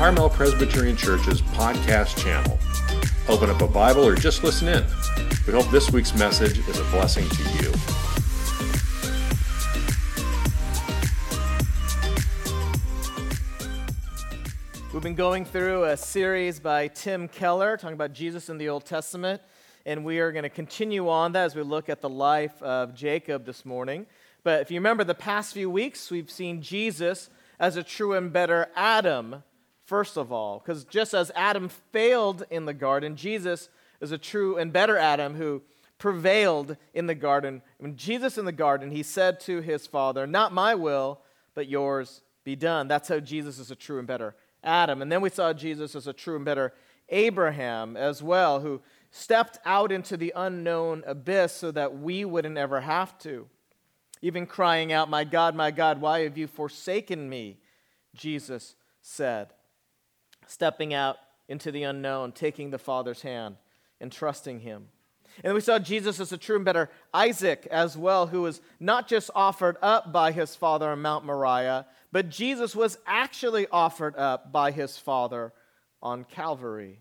Carmel Presbyterian Church's podcast channel. Open up a Bible or just listen in. We hope this week's message is a blessing to you. We've been going through a series by Tim Keller talking about Jesus in the Old Testament, and we are going to continue on that as we look at the life of Jacob this morning. But if you remember the past few weeks, we've seen Jesus as a true and better Adam, first of all. Because just as Adam failed in the garden, Jesus is a true and better Adam who prevailed in the garden. When Jesus in the garden, he said to his father, Not my will, but yours be done. That's how Jesus is a true and better Adam. And then we saw Jesus as a true and better Abraham as well, who stepped out into the unknown abyss so that we wouldn't ever have to even crying out, My God, my God, why have you forsaken me? Jesus said, stepping out into the unknown, taking the Father's hand and trusting Him. And we saw Jesus as a true and better Isaac as well, who was not just offered up by his father on Mount Moriah, but Jesus was actually offered up by his father on Calvary.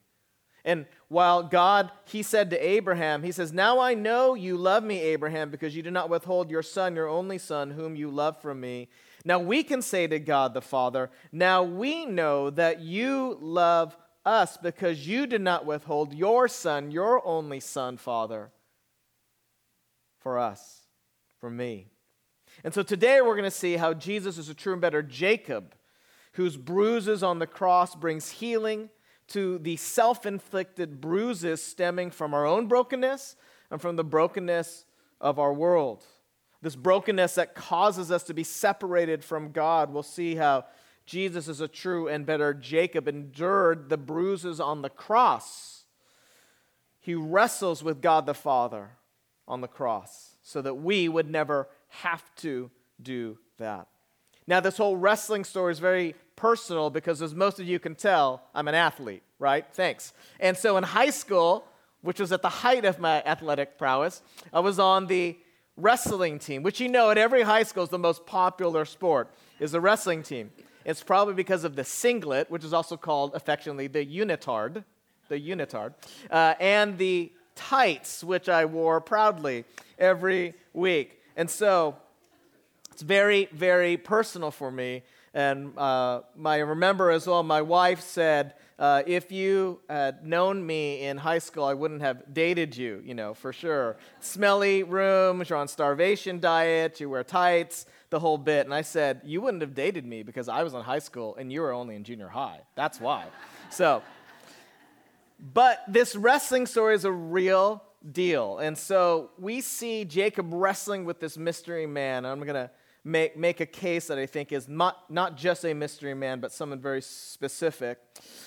And while God, he said to Abraham, he says, Now I know you love me, Abraham, because you do not withhold your son, your only son, whom you love from me. Now we can say to God the Father, Now we know that you love us because you did not withhold your son, your only son, Father, for us, for me. And so today we're going to see how Jesus is a true and better Jacob, whose bruises on the cross brings healing to the self inflicted bruises stemming from our own brokenness and from the brokenness of our world. This brokenness that causes us to be separated from God. We'll see how Jesus is a true and better Jacob, endured the bruises on the cross. He wrestles with God the Father on the cross so that we would never have to do that. Now, this whole wrestling story is very personal because, as most of you can tell, I'm an athlete, right? Thanks. And so in high school, which was at the height of my athletic prowess, I was on the wrestling team, which you know at every high school is the most popular sport, is the wrestling team. It's probably because of the singlet, which is also called affectionately the unitard, the unitard, uh, and the tights, which I wore proudly every week. And so it's very, very personal for me and uh, I remember as well, my wife said, uh, if you had known me in high school, I wouldn't have dated you, you know, for sure. Smelly rooms, you're on starvation diet, you wear tights, the whole bit. And I said, you wouldn't have dated me because I was in high school and you were only in junior high. That's why. so, but this wrestling story is a real deal. And so we see Jacob wrestling with this mystery man. I'm going to make, make a case that I think is not, not just a mystery man, but someone very specific.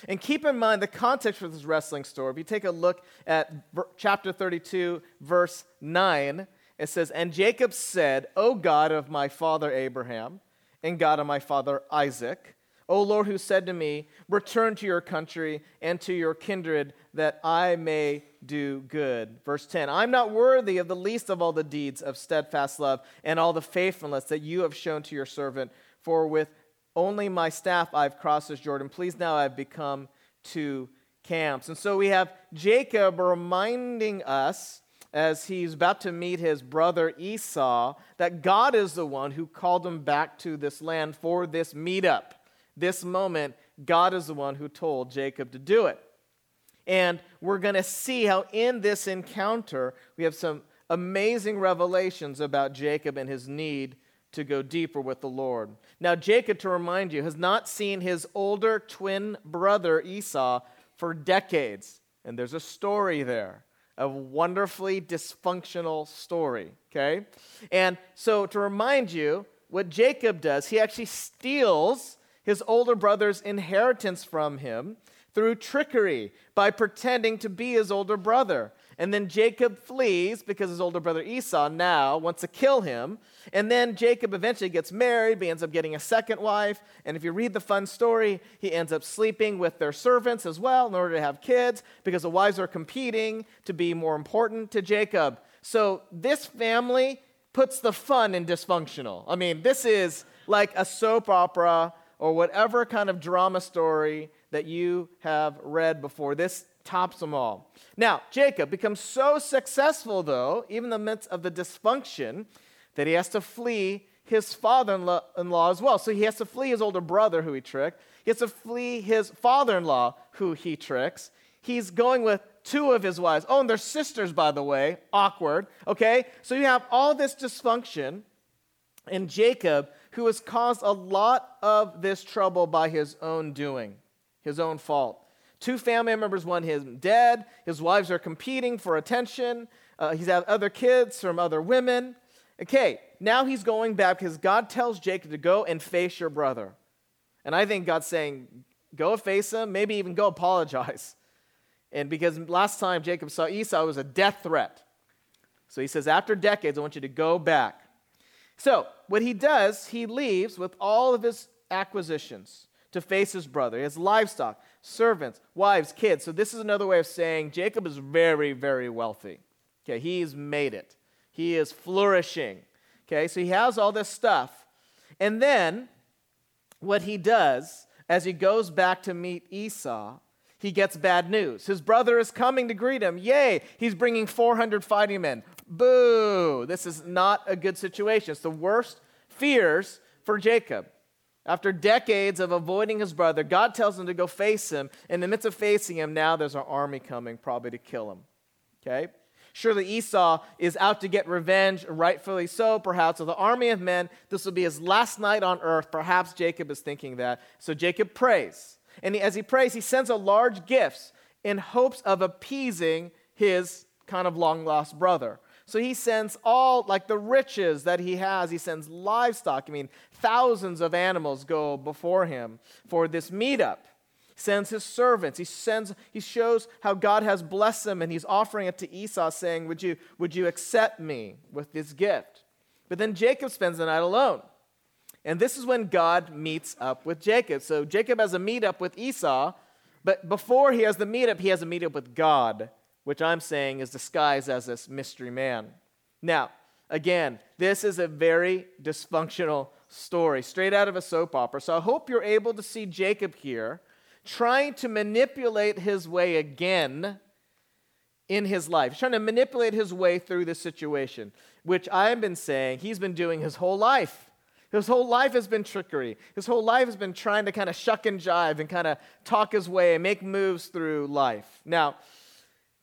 And keep in mind the context for this wrestling story. If you take a look at chapter 32, verse 9, it says, And Jacob said, O God of my father Abraham, and God of my father Isaac, O Lord, who said to me, Return to your country and to your kindred, that I may do good. Verse 10 I'm not worthy of the least of all the deeds of steadfast love and all the faithfulness that you have shown to your servant, for with only my staff I've crossed this Jordan. Please now I've become two camps. And so we have Jacob reminding us as he's about to meet his brother Esau that God is the one who called him back to this land for this meetup. This moment, God is the one who told Jacob to do it. And we're going to see how in this encounter we have some amazing revelations about Jacob and his need to go deeper with the Lord. Now, Jacob, to remind you, has not seen his older twin brother Esau for decades. And there's a story there, a wonderfully dysfunctional story, okay? And so, to remind you, what Jacob does, he actually steals his older brother's inheritance from him through trickery by pretending to be his older brother. And then Jacob flees because his older brother Esau now wants to kill him. And then Jacob eventually gets married, but he ends up getting a second wife. And if you read the fun story, he ends up sleeping with their servants as well in order to have kids because the wives are competing to be more important to Jacob. So this family puts the fun in dysfunctional. I mean, this is like a soap opera or whatever kind of drama story that you have read before. This tops them all. Now, Jacob becomes so successful, though, even in the midst of the dysfunction, that he has to flee his father in law as well. So he has to flee his older brother, who he tricked. He has to flee his father in law, who he tricks. He's going with two of his wives. Oh, and they're sisters, by the way. Awkward. Okay? So you have all this dysfunction. And Jacob, who has caused a lot of this trouble by his own doing, his own fault. Two family members want him dead. His wives are competing for attention. Uh, he's had other kids from other women. Okay, now he's going back because God tells Jacob to go and face your brother. And I think God's saying, go face him, maybe even go apologize. And because last time Jacob saw Esau, it was a death threat. So he says, after decades, I want you to go back. So what he does, he leaves with all of his acquisitions to face his brother. He has livestock, servants, wives, kids. So this is another way of saying Jacob is very, very wealthy. Okay, he's made it. He is flourishing. Okay, so he has all this stuff. And then what he does as he goes back to meet Esau, he gets bad news. His brother is coming to greet him. Yay, he's bringing 400 fighting men. Boo, this is not a good situation. It's the worst fears for Jacob. After decades of avoiding his brother, God tells him to go face him. In the midst of facing him, now there's an army coming, probably to kill him. Okay? Surely Esau is out to get revenge, rightfully so, perhaps, with the army of men. This will be his last night on earth. Perhaps Jacob is thinking that. So Jacob prays. And as he prays, he sends a large gifts in hopes of appeasing his kind of long lost brother. So he sends all, like the riches that he has, he sends livestock. I mean, thousands of animals go before him for this meetup He sends his servants. He sends, he shows how God has blessed him, and he's offering it to Esau, saying, Would you, would you accept me with this gift? But then Jacob spends the night alone. And this is when God meets up with Jacob. So Jacob has a meetup with Esau, but before he has the meetup, he has a meetup with God, which I'm saying is disguised as this mystery man. Now, again, this is a very dysfunctional story, straight out of a soap opera. So I hope you're able to see Jacob here trying to manipulate his way again in his life. Trying to manipulate his way through this situation, which I've been saying he's been doing his whole life. His whole life has been trickery. His whole life has been trying to kind of shuck and jive and kind of talk his way and make moves through life. Now,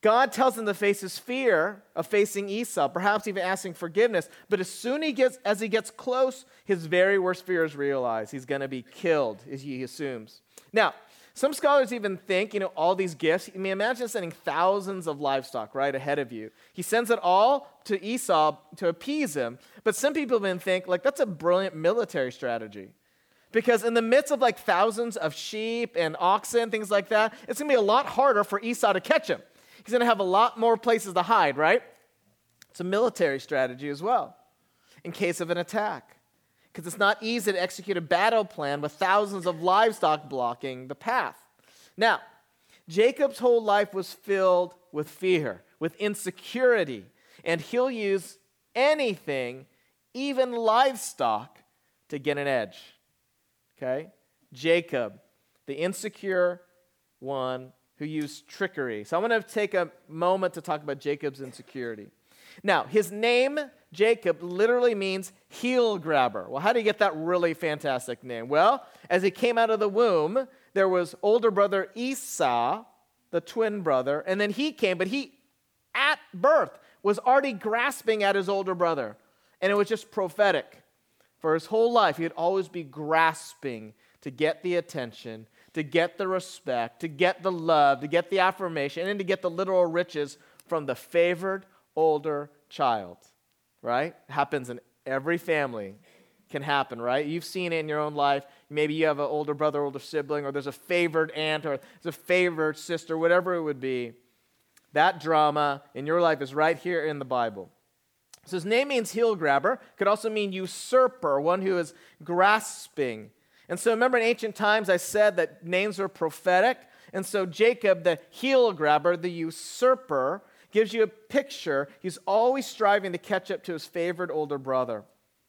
God tells him to face his fear of facing Esau, perhaps even asking forgiveness. But as soon he gets, as he gets close, his very worst fear is realized. he's going to be killed, as he assumes. Now, some scholars even think, you know, all these gifts. I mean, imagine sending thousands of livestock right ahead of you. He sends it all to Esau to appease him. But some people even think, like, that's a brilliant military strategy. Because in the midst of like thousands of sheep and oxen, things like that, it's gonna be a lot harder for Esau to catch him. He's gonna have a lot more places to hide, right? It's a military strategy as well, in case of an attack because it's not easy to execute a battle plan with thousands of livestock blocking the path. Now, Jacob's whole life was filled with fear, with insecurity, and he'll use anything, even livestock, to get an edge. Okay? Jacob, the insecure one who used trickery. So I want to take a moment to talk about Jacob's insecurity. Now, his name Jacob literally means heel grabber. Well, how do you get that really fantastic name? Well, as he came out of the womb, there was older brother Esau, the twin brother, and then he came, but he, at birth, was already grasping at his older brother. And it was just prophetic. For his whole life, he'd always be grasping to get the attention, to get the respect, to get the love, to get the affirmation, and to get the literal riches from the favored older child right? Happens in every family. Can happen, right? You've seen it in your own life. Maybe you have an older brother, older sibling, or there's a favored aunt, or there's a favored sister, whatever it would be. That drama in your life is right here in the Bible. So his name means heel grabber, could also mean usurper, one who is grasping. And so remember in ancient times I said that names were prophetic. And so Jacob, the heel grabber, the usurper, gives you a picture. He's always striving to catch up to his favored older brother,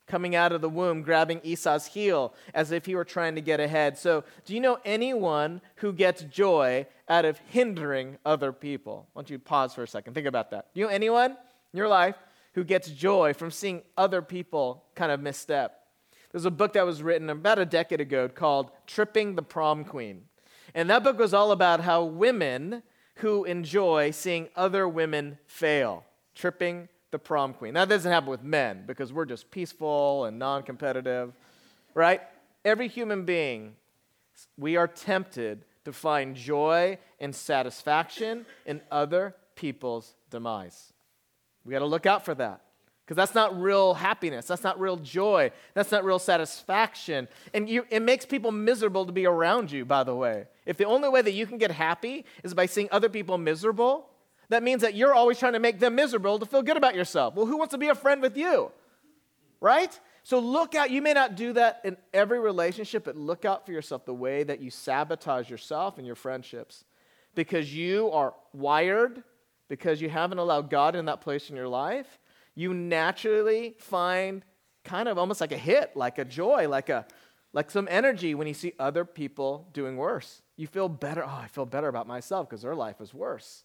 coming out of the womb, grabbing Esau's heel as if he were trying to get ahead. So, do you know anyone who gets joy out of hindering other people? I want you pause for a second. Think about that. Do you know anyone in your life who gets joy from seeing other people kind of misstep? There's a book that was written about a decade ago called Tripping the Prom Queen. And that book was all about how women who enjoy seeing other women fail, tripping the prom queen. Now, that doesn't happen with men because we're just peaceful and non competitive, right? Every human being, we are tempted to find joy and satisfaction in other people's demise. We got to look out for that because that's not real happiness. That's not real joy. That's not real satisfaction. And you, it makes people miserable to be around you, by the way. If the only way that you can get happy is by seeing other people miserable, that means that you're always trying to make them miserable to feel good about yourself. Well, who wants to be a friend with you? Right? So look out. You may not do that in every relationship, but look out for yourself the way that you sabotage yourself and your friendships because you are wired, because you haven't allowed God in that place in your life. You naturally find kind of almost like a hit, like a joy, like a like some energy when you see other people doing worse. You feel better. Oh, I feel better about myself because their life is worse.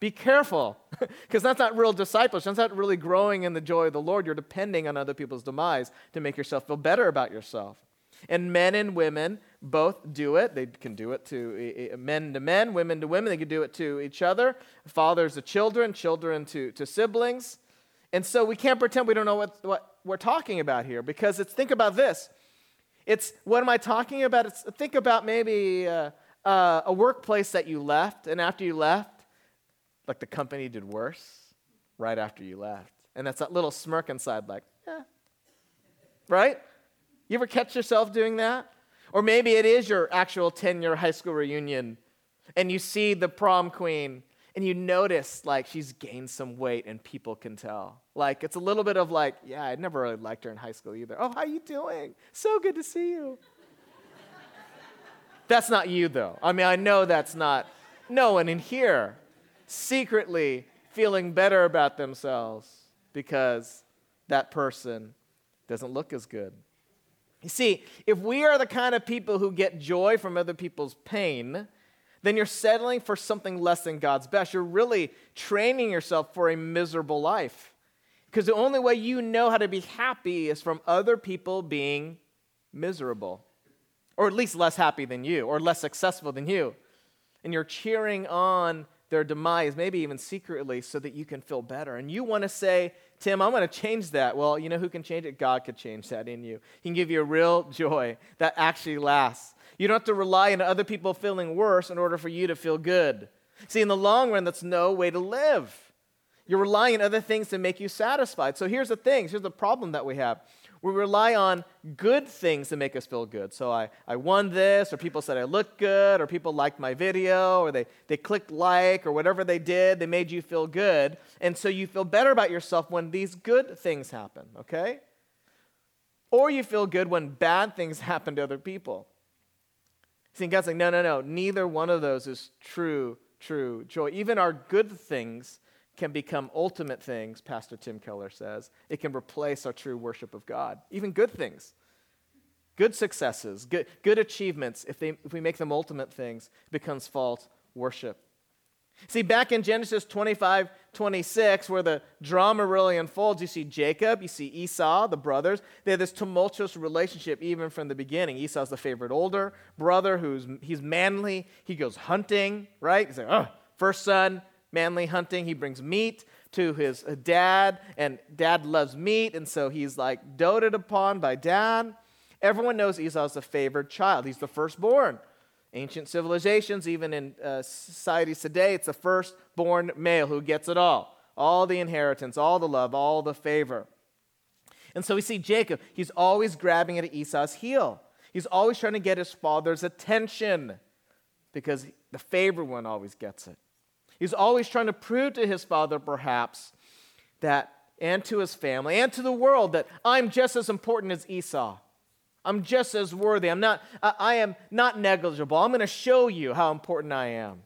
Be careful, because that's not real discipleship. That's not really growing in the joy of the Lord. You're depending on other people's demise to make yourself feel better about yourself. And men and women both do it. They can do it to men to men, women to women. They can do it to each other, fathers to children, children to, to siblings. And so we can't pretend we don't know what, what we're talking about here because it's, think about this. It's, what am I talking about? It's, think about maybe uh, uh, a workplace that you left, and after you left, like the company did worse right after you left. And that's that little smirk inside, like, yeah. Right? You ever catch yourself doing that? Or maybe it is your actual 10 year high school reunion and you see the prom queen and you notice like she's gained some weight and people can tell. Like it's a little bit of like, yeah, I never really liked her in high school either. Oh, how you doing? So good to see you. that's not you though. I mean, I know that's not no one in here secretly feeling better about themselves because that person doesn't look as good. You see, if we are the kind of people who get joy from other people's pain, then you're settling for something less than God's best. You're really training yourself for a miserable life. Because the only way you know how to be happy is from other people being miserable, or at least less happy than you, or less successful than you. And you're cheering on their demise, maybe even secretly, so that you can feel better. And you want to say, Tim, I'm going to change that. Well, you know who can change it? God could change that in you. He can give you a real joy that actually lasts. You don't have to rely on other people feeling worse in order for you to feel good. See, in the long run, that's no way to live. You're relying on other things to make you satisfied. So here's the thing here's the problem that we have we rely on good things to make us feel good. So I, I won this, or people said I looked good, or people liked my video, or they, they clicked like, or whatever they did, they made you feel good. And so you feel better about yourself when these good things happen, okay? Or you feel good when bad things happen to other people. See, God's like, no, no, no, neither one of those is true, true joy. Even our good things can become ultimate things, Pastor Tim Keller says. It can replace our true worship of God, even good things. Good successes, good, good achievements, if, they, if we make them ultimate things, becomes false worship. See, back in Genesis 25, 26, where the drama really unfolds, you see Jacob, you see Esau, the brothers. They have this tumultuous relationship even from the beginning. Esau's the favorite older brother who's he's manly. He goes hunting, right? He's like, oh, first son, manly hunting. He brings meat to his uh, dad, and dad loves meat, and so he's like doted upon by dad. Everyone knows Esau's the favored child. He's the firstborn. Ancient civilizations, even in uh, societies today, it's the firstborn male who gets it all all the inheritance, all the love, all the favor. And so we see Jacob, he's always grabbing at Esau's heel. He's always trying to get his father's attention because the favored one always gets it. He's always trying to prove to his father, perhaps, that, and to his family, and to the world, that I'm just as important as Esau. I'm just as worthy. I'm not, I am not negligible. I'm going to show you how important I am.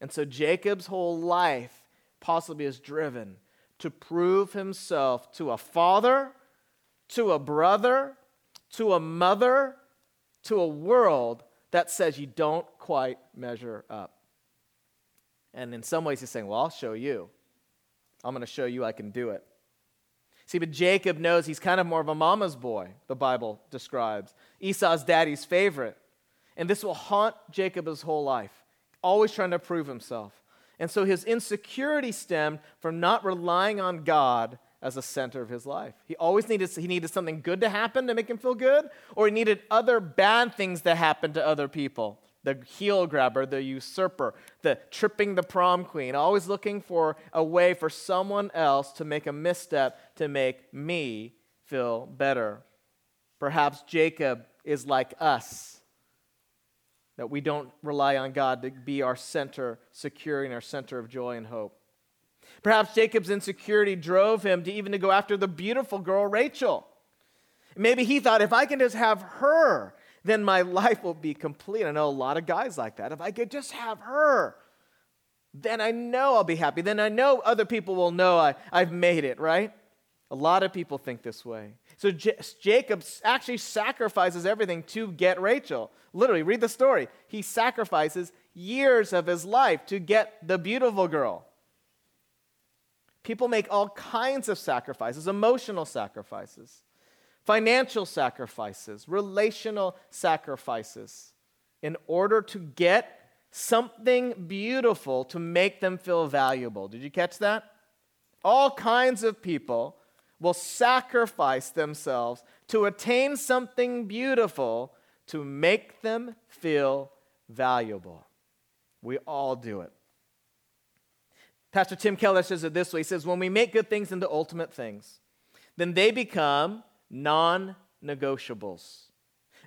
And so Jacob's whole life possibly is driven to prove himself to a father, to a brother, to a mother, to a world that says you don't quite measure up. And in some ways, he's saying, Well, I'll show you. I'm going to show you I can do it. See, but Jacob knows he's kind of more of a mama's boy, the Bible describes. Esau's daddy's favorite. And this will haunt Jacob his whole life, always trying to prove himself. And so his insecurity stemmed from not relying on God as a center of his life. He always needed he needed something good to happen to make him feel good, or he needed other bad things to happen to other people. The heel grabber, the usurper, the tripping the prom queen, always looking for a way for someone else to make a misstep to make me feel better. Perhaps Jacob is like us that we don't rely on God to be our center, securing our center of joy and hope. Perhaps Jacob's insecurity drove him to even to go after the beautiful girl Rachel. Maybe he thought, if I can just have her, then my life will be complete. I know a lot of guys like that. If I could just have her, then I know I'll be happy. Then I know other people will know I, I've made it, right? A lot of people think this way. So J- Jacob actually sacrifices everything to get Rachel. Literally, read the story. He sacrifices years of his life to get the beautiful girl. People make all kinds of sacrifices emotional sacrifices, financial sacrifices, relational sacrifices in order to get something beautiful to make them feel valuable. Did you catch that? All kinds of people will sacrifice themselves to attain something beautiful to make them feel valuable. We all do it. Pastor Tim Keller says it this way He says, When we make good things into ultimate things, then they become non negotiables.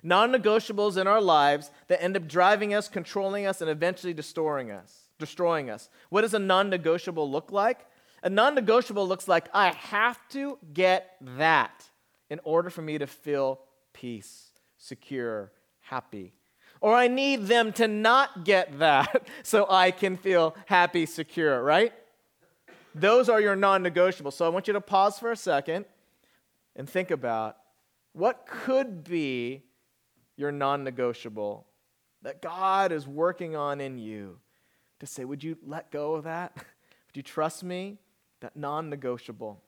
Non negotiables in our lives that end up driving us, controlling us, and eventually destroying us. Destroying us. What does a non negotiable look like? A non negotiable looks like I have to get that in order for me to feel peace, secure, happy. Or I need them to not get that so I can feel happy, secure, right? Those are your non negotiables. So I want you to pause for a second and think about what could be your non negotiable that God is working on in you to say, Would you let go of that? Would you trust me? That non negotiable.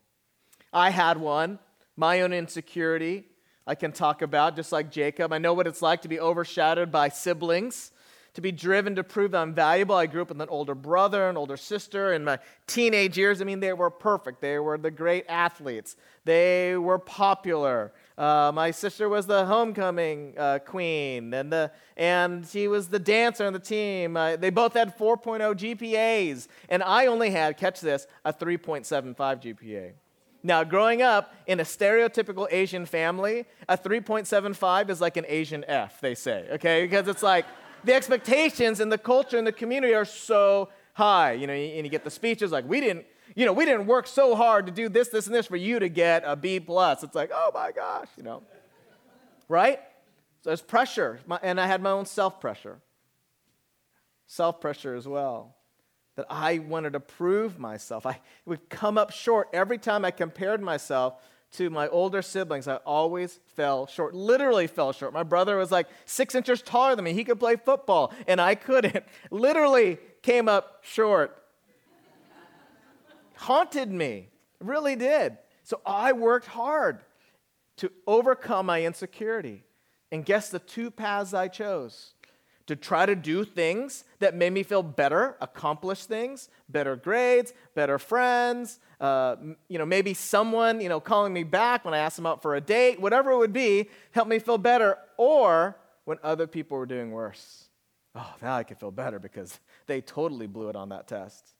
I had one, my own insecurity. I can talk about, just like Jacob. I know what it's like to be overshadowed by siblings, to be driven to prove that I'm valuable. I grew up with an older brother, an older sister. In my teenage years, I mean, they were perfect. They were the great athletes, they were popular. Uh, my sister was the homecoming uh, queen, and, the, and she was the dancer on the team. Uh, they both had 4.0 GPAs, and I only had, catch this, a 3.75 GPA. Now, growing up in a stereotypical Asian family, a 3.75 is like an Asian F, they say, okay? Because it's like the expectations and the culture and the community are so high. You know, and you get the speeches like, we didn't, you know, we didn't work so hard to do this, this, and this for you to get a B plus. It's like, oh my gosh, you know. Right? So there's pressure. And I had my own self pressure. Self pressure as well that I wanted to prove myself. I would come up short every time I compared myself to my older siblings. I always fell short, literally fell short. My brother was like six inches taller than me. He could play football, and I couldn't. Literally came up short. Haunted me, really did. So I worked hard to overcome my insecurity. And guess the two paths I chose? to try to do things that made me feel better, accomplish things, better grades, better friends, uh, you know, maybe someone, you know, calling me back when I asked them out for a date, whatever it would be, help me feel better, or when other people were doing worse. Oh, now I can feel better because they totally blew it on that test.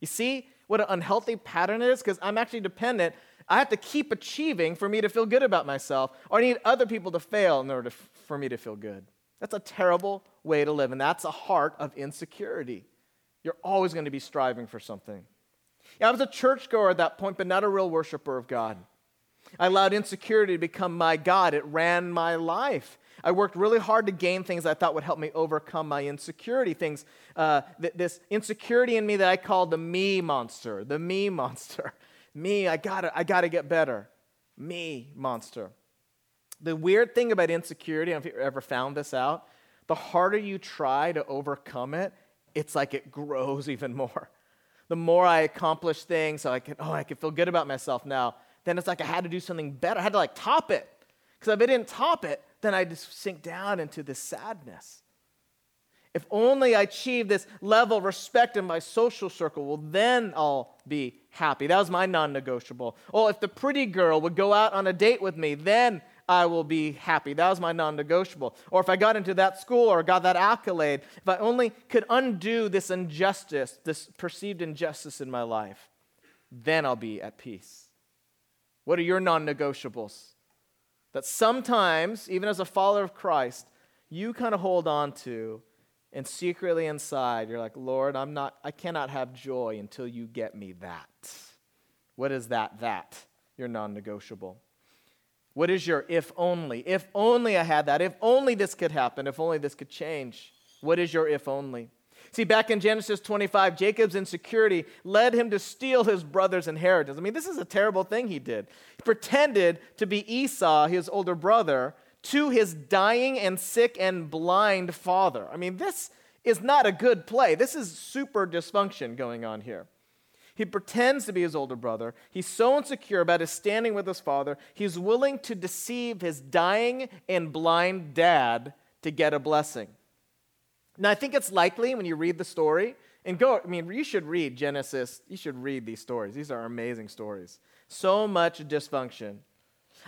You see what an unhealthy pattern it is? Because I'm actually dependent. I have to keep achieving for me to feel good about myself, or I need other people to fail in order to, for me to feel good. That's a terrible way to live, and that's a heart of insecurity. You're always going to be striving for something. I was a churchgoer at that point, but not a real worshiper of God. I allowed insecurity to become my God. It ran my life. I worked really hard to gain things I thought would help me overcome my insecurity. Things, uh, th- this insecurity in me that I called the me monster, the me monster. me, I gotta, I gotta get better. me monster. The weird thing about insecurity, I don't know if you ever found this out, the harder you try to overcome it, it's like it grows even more. The more I accomplish things, so I can, oh, I can feel good about myself now, then it's like I had to do something better. I had to like top it. Because if I didn't top it, then I just sink down into this sadness. If only I achieve this level of respect in my social circle, well, then I'll be happy. That was my non negotiable. Oh, if the pretty girl would go out on a date with me, then I will be happy. That was my non negotiable. Or if I got into that school or got that accolade, if I only could undo this injustice, this perceived injustice in my life, then I'll be at peace. What are your non negotiables? That sometimes, even as a follower of Christ, you kind of hold on to and secretly inside, you're like, Lord, I'm not, I cannot have joy until you get me that. What is that? That. Your non negotiable. What is your if only? If only I had that. If only this could happen. If only this could change. What is your if only? See, back in Genesis 25, Jacob's insecurity led him to steal his brother's inheritance. I mean, this is a terrible thing he did. He pretended to be Esau, his older brother, to his dying and sick and blind father. I mean, this is not a good play. This is super dysfunction going on here. He pretends to be his older brother. He's so insecure about his standing with his father, he's willing to deceive his dying and blind dad to get a blessing. Now, I think it's likely when you read the story, and go, I mean, you should read Genesis, you should read these stories. These are amazing stories. So much dysfunction.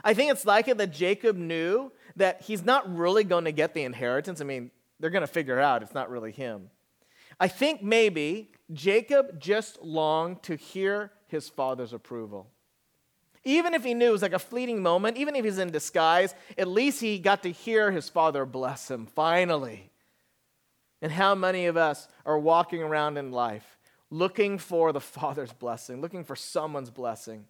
I think it's likely that Jacob knew that he's not really going to get the inheritance. I mean, they're going to figure out it's not really him. I think maybe Jacob just longed to hear his father's approval. Even if he knew it was like a fleeting moment, even if he's in disguise, at least he got to hear his father bless him finally. And how many of us are walking around in life looking for the father's blessing, looking for someone's blessing?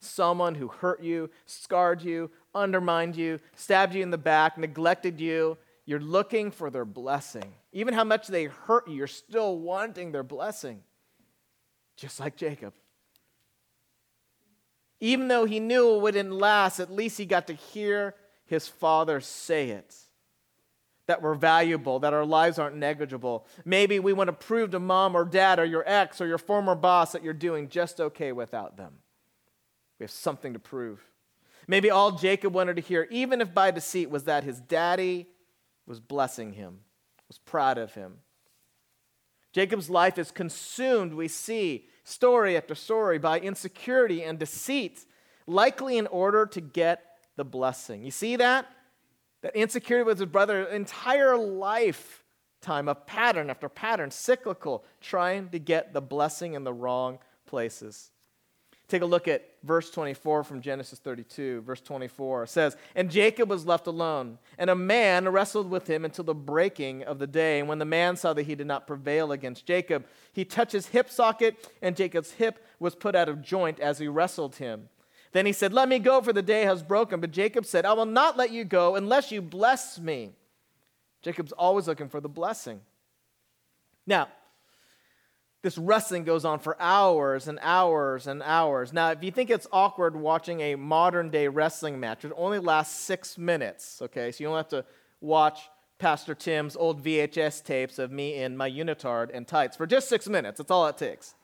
someone who hurt you, scarred you, undermined you, stabbed you in the back, neglected you. You're looking for their blessing. Even how much they hurt you, you're still wanting their blessing. Just like Jacob. Even though he knew it wouldn't last, at least he got to hear his father say it. That we're valuable, that our lives aren't negligible. Maybe we want to prove to mom or dad or your ex or your former boss that you're doing just okay without them. We have something to prove. Maybe all Jacob wanted to hear, even if by deceit, was that his daddy was blessing him, was proud of him. Jacob's life is consumed, we see, story after story, by insecurity and deceit, likely in order to get the blessing. You see that? That insecurity with his brother, entire lifetime of pattern after pattern, cyclical, trying to get the blessing in the wrong places. Take a look at verse 24 from Genesis 32. Verse 24 says, And Jacob was left alone, and a man wrestled with him until the breaking of the day. And when the man saw that he did not prevail against Jacob, he touched his hip socket, and Jacob's hip was put out of joint as he wrestled him. Then he said, Let me go, for the day has broken. But Jacob said, I will not let you go unless you bless me. Jacob's always looking for the blessing. Now, this wrestling goes on for hours and hours and hours. Now, if you think it's awkward watching a modern day wrestling match, it only lasts six minutes, okay? So you don't have to watch Pastor Tim's old VHS tapes of me in my unitard and tights for just six minutes. That's all it takes.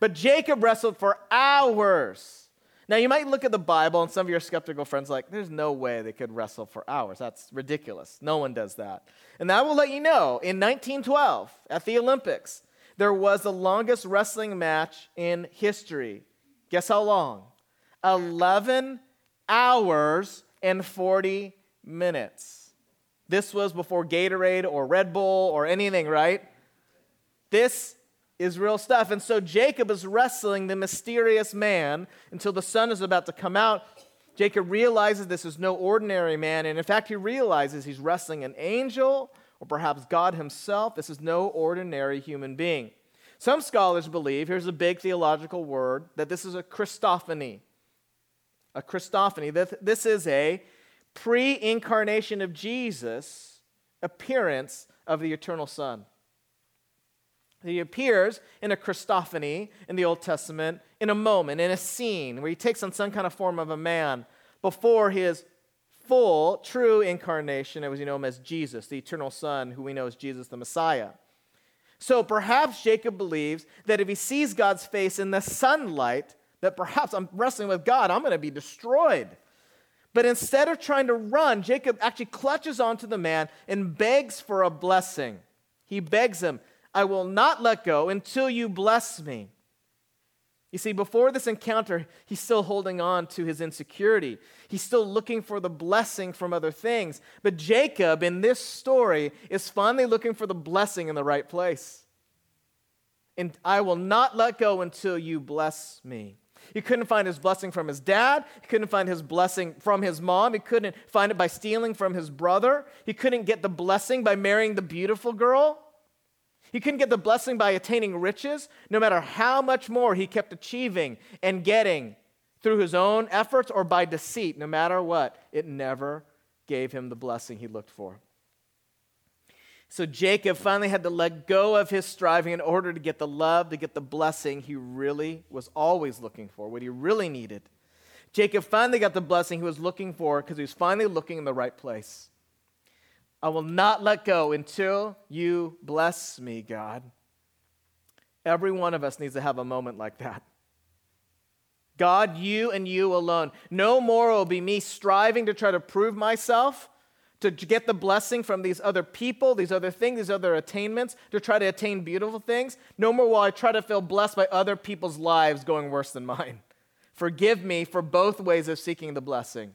But Jacob wrestled for hours. Now, you might look at the Bible, and some of your skeptical friends like, there's no way they could wrestle for hours. That's ridiculous. No one does that. And I will let you know, in 1912, at the Olympics, there was the longest wrestling match in history. Guess how long? 11 hours and 40 minutes. This was before Gatorade or Red Bull or anything, right? This is real stuff. And so Jacob is wrestling the mysterious man until the sun is about to come out. Jacob realizes this is no ordinary man, and in fact, he realizes he's wrestling an angel or perhaps God himself. This is no ordinary human being. Some scholars believe, here's a big theological word, that this is a Christophany. A Christophany. This is a pre incarnation of Jesus appearance of the eternal Son. He appears in a Christophany in the Old Testament in a moment, in a scene where he takes on some kind of form of a man before his full, true incarnation, as we know him as Jesus, the eternal Son, who we know as Jesus the Messiah. So perhaps Jacob believes that if he sees God's face in the sunlight, that perhaps I'm wrestling with God, I'm going to be destroyed. But instead of trying to run, Jacob actually clutches onto the man and begs for a blessing. He begs him, I will not let go until you bless me. You see, before this encounter, he's still holding on to his insecurity. He's still looking for the blessing from other things. But Jacob, in this story, is finally looking for the blessing in the right place. And I will not let go until you bless me. He couldn't find his blessing from his dad. He couldn't find his blessing from his mom. He couldn't find it by stealing from his brother. He couldn't get the blessing by marrying the beautiful girl. He couldn't get the blessing by attaining riches, no matter how much more he kept achieving and getting through his own efforts or by deceit, no matter what. It never gave him the blessing he looked for. So Jacob finally had to let go of his striving in order to get the love, to get the blessing he really was always looking for, what he really needed. Jacob finally got the blessing he was looking for because he was finally looking in the right place. I will not let go until you bless me, God. Every one of us needs to have a moment like that. God, you and you alone. No more will be me striving to try to prove myself, to get the blessing from these other people, these other things, these other attainments, to try to attain beautiful things. No more will I try to feel blessed by other people's lives going worse than mine. Forgive me for both ways of seeking the blessing.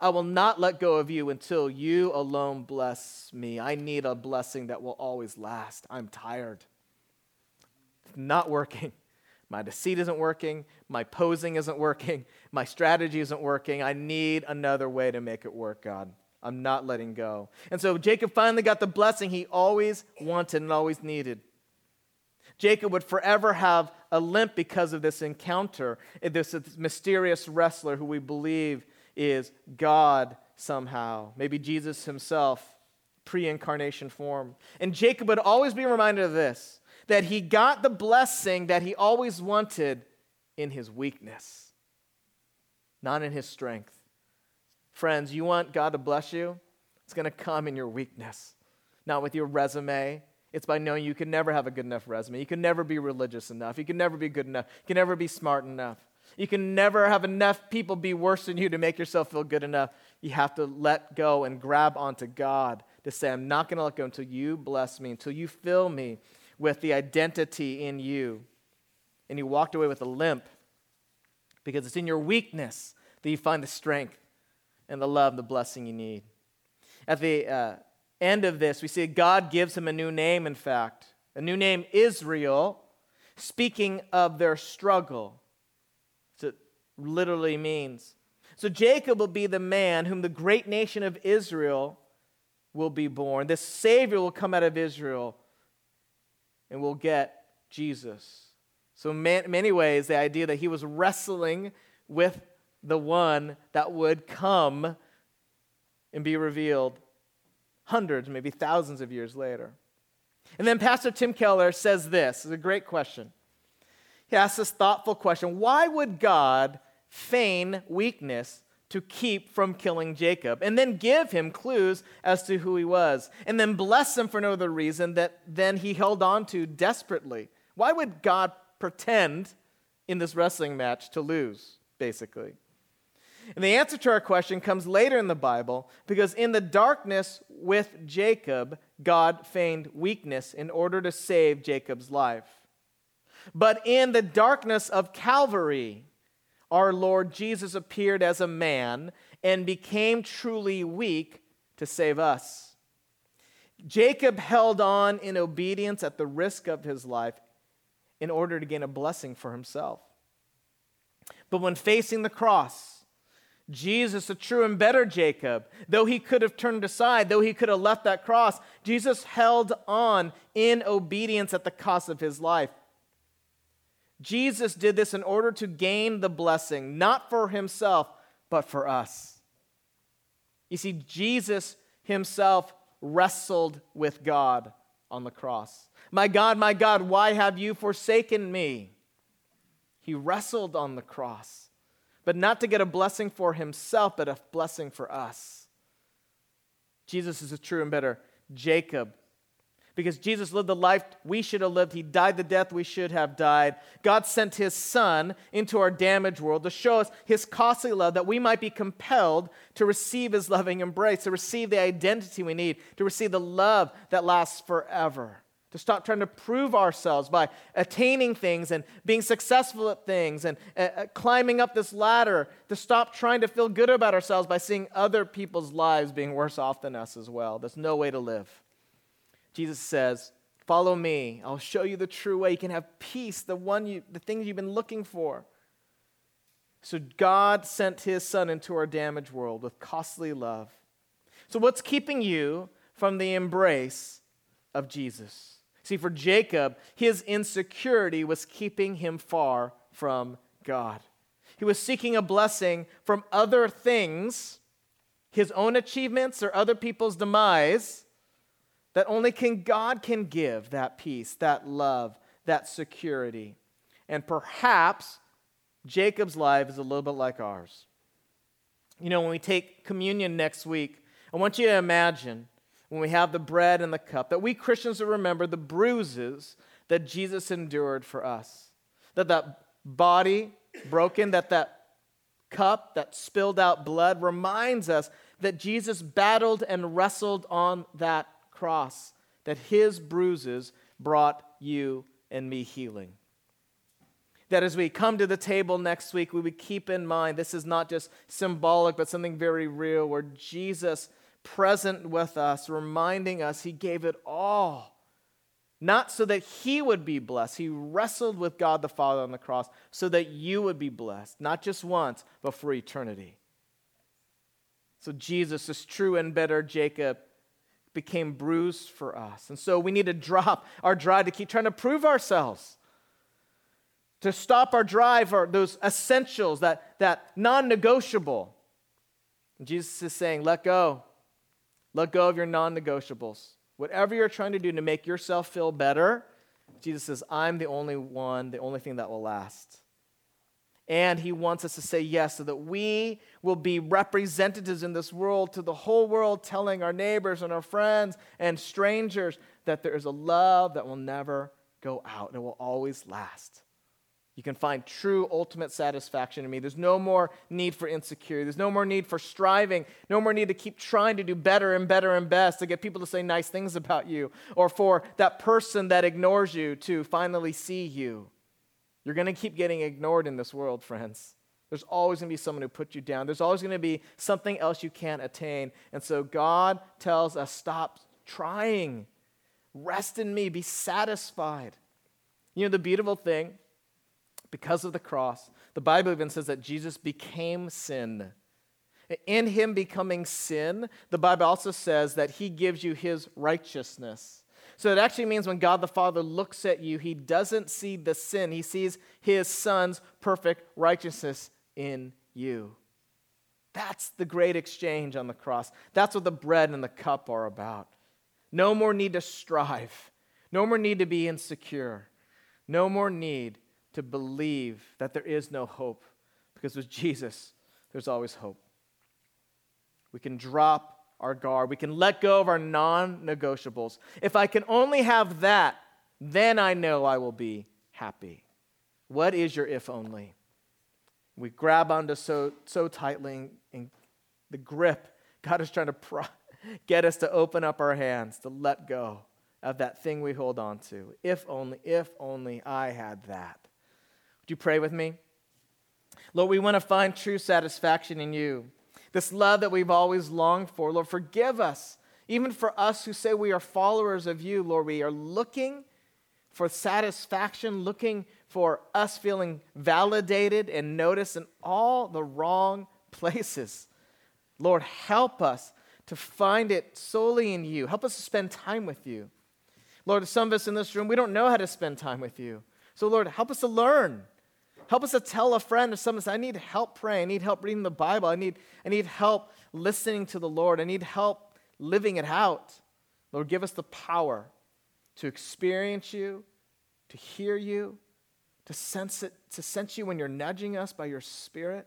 I will not let go of you until you alone bless me. I need a blessing that will always last. I'm tired. It's not working. My deceit isn't working. My posing isn't working. My strategy isn't working. I need another way to make it work, God. I'm not letting go. And so Jacob finally got the blessing he always wanted and always needed. Jacob would forever have a limp because of this encounter, this mysterious wrestler who we believe is God somehow, maybe Jesus himself, pre incarnation form. And Jacob would always be reminded of this that he got the blessing that he always wanted in his weakness, not in his strength. Friends, you want God to bless you? It's going to come in your weakness, not with your resume. It's by knowing you can never have a good enough resume. You can never be religious enough. You can never be good enough. You can never be smart enough. You can never have enough people be worse than you to make yourself feel good enough. You have to let go and grab onto God to say, I'm not going to let go until you bless me, until you fill me with the identity in you. And you walked away with a limp because it's in your weakness that you find the strength and the love, the blessing you need. At the uh, end of this, we see God gives him a new name, in fact, a new name, Israel, speaking of their struggle literally means. So Jacob will be the man whom the great nation of Israel will be born. This Savior will come out of Israel and we'll get Jesus. So, in many ways, the idea that he was wrestling with the one that would come and be revealed hundreds, maybe thousands of years later. And then Pastor Tim Keller says this, is a great question. He asks this thoughtful question Why would God feign weakness to keep from killing Jacob, and then give him clues as to who he was, and then bless him for no other reason that then he held on to desperately? Why would God pretend in this wrestling match to lose, basically? And the answer to our question comes later in the Bible because in the darkness with Jacob, God feigned weakness in order to save Jacob's life. But in the darkness of Calvary, our Lord Jesus appeared as a man and became truly weak to save us. Jacob held on in obedience at the risk of his life in order to gain a blessing for himself. But when facing the cross, Jesus, the true and better Jacob, though he could have turned aside, though he could have left that cross, Jesus held on in obedience at the cost of his life. Jesus did this in order to gain the blessing, not for himself, but for us. You see, Jesus himself wrestled with God on the cross. My God, my God, why have you forsaken me? He wrestled on the cross, but not to get a blessing for himself, but a blessing for us. Jesus is a true and better Jacob because Jesus lived the life we should have lived. He died the death we should have died. God sent his son into our damaged world to show us his costly love that we might be compelled to receive his loving embrace, to receive the identity we need, to receive the love that lasts forever. To stop trying to prove ourselves by attaining things and being successful at things and uh, uh climbing up this ladder. To stop trying to feel good about ourselves by seeing other people's lives being worse off than us as well. There's no way to live. Jesus says, Follow me. I'll show you the true way. You can have peace, the one you, the thing you've been looking for. So God sent his son into our damaged world with costly love. So what's keeping you from the embrace of Jesus? See, for Jacob, his insecurity was keeping him far from God. He was seeking a blessing from other things, his own achievements or other people's demise that only can God can give that peace, that love, that security. And perhaps Jacob's life is a little bit like ours. You know, when we take communion next week, I want you to imagine when we have the bread and the cup that we Christians will remember the bruises that Jesus endured for us. That that body broken, that that cup that spilled out blood reminds us that Jesus battled and wrestled on that cross, that his bruises brought you and me healing. That as we come to the table next week, we would keep in mind this is not just symbolic, but something very real, where Jesus, present with us, reminding us he gave it all. Not so that he would be blessed. He wrestled with God the Father on the cross so that you would be blessed, not just once, but for eternity. So Jesus, this true and better Jacob, became bruised for us. And so we need to drop our drive to keep trying to prove ourselves, to stop our drive for those essentials, that, that non negotiable. Jesus is saying, let go. Let go of your non negotiables. Whatever you're trying to do to make yourself feel better, Jesus says, I'm the only one, the only thing that will last. And he wants us to say yes so that we will be representatives in this world to the whole world, telling our neighbors and our friends and strangers that there is a love that will never go out and it will always last. You can find true ultimate satisfaction in me. There's no more need for insecurity. There's no more need for striving. No more need to keep trying to do better and better and best to get people to say nice things about you or for that person that ignores you to finally see you. You're going to keep getting ignored in this world, friends. There's always going to be someone who puts you down. There's always going to be something else you can't attain. And so God tells us stop trying. Rest in me. Be satisfied. You know, the beautiful thing, because of the cross, the Bible even says that Jesus became sin. In him becoming sin, the Bible also says that he gives you his righteousness. So it actually means when God the Father looks at you, he doesn't see the sin, he sees his son's perfect righteousness in you. That's the great exchange on the cross. That's what the bread and the cup are about. No more need to strive, no more need to be insecure, no more need to believe that there is no hope, because with Jesus, there's always hope. We can drop our guard. We can let go of our non negotiables. If I can only have that, then I know I will be happy. What is your if only? We grab onto so, so tightly in the grip. God is trying to get us to open up our hands, to let go of that thing we hold on to. If only, if only I had that. Would you pray with me? Lord, we want to find true satisfaction in you this love that we've always longed for. Lord, forgive us. Even for us who say we are followers of you, Lord, we are looking for satisfaction, looking for us feeling validated and noticed in all the wrong places. Lord, help us to find it solely in you. Help us to spend time with you. Lord, some of us in this room, we don't know how to spend time with you. So, Lord, help us to learn. Help us to tell a friend or someone, I need help praying. I need help reading the Bible. I need, I need help listening to the Lord. I need help living it out. Lord, give us the power to experience you, to hear you, to sense it, to sense you when you're nudging us by your Spirit.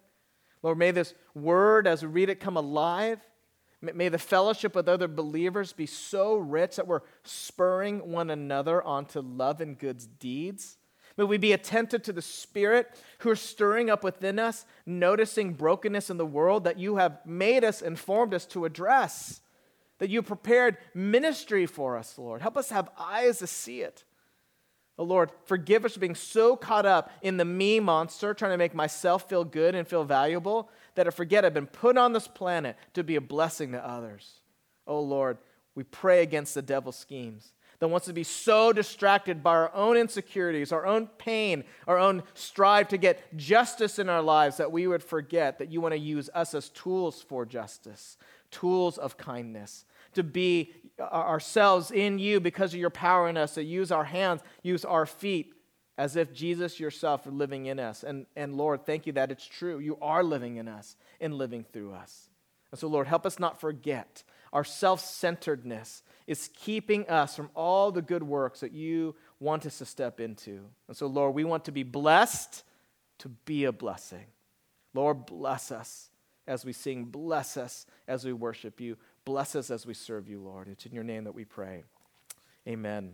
Lord, may this word, as we read it, come alive. May the fellowship with other believers be so rich that we're spurring one another onto love and good deeds. May we be attentive to the Spirit who are stirring up within us, noticing brokenness in the world that you have made us and formed us to address, that you prepared ministry for us, Lord. Help us have eyes to see it. Oh Lord, forgive us for being so caught up in the me monster, trying to make myself feel good and feel valuable, that I forget I've been put on this planet to be a blessing to others. Oh Lord, we pray against the devil's schemes that wants to be so distracted by our own insecurities, our own pain, our own strive to get justice in our lives that we would forget that you want to use us as tools for justice, tools of kindness, to be uh, ourselves in you because of your power in us, to use our hands, use our feet as if Jesus yourself are living in us. And, and Lord, thank you that it's true. You are living in us and living through us. And so, Lord, help us not forget our self centeredness is keeping us from all the good works that you want us to step into. And so, Lord, we want to be blessed to be a blessing. Lord, bless us as we sing, bless us as we worship you, bless us as we serve you, Lord. It's in your name that we pray. Amen.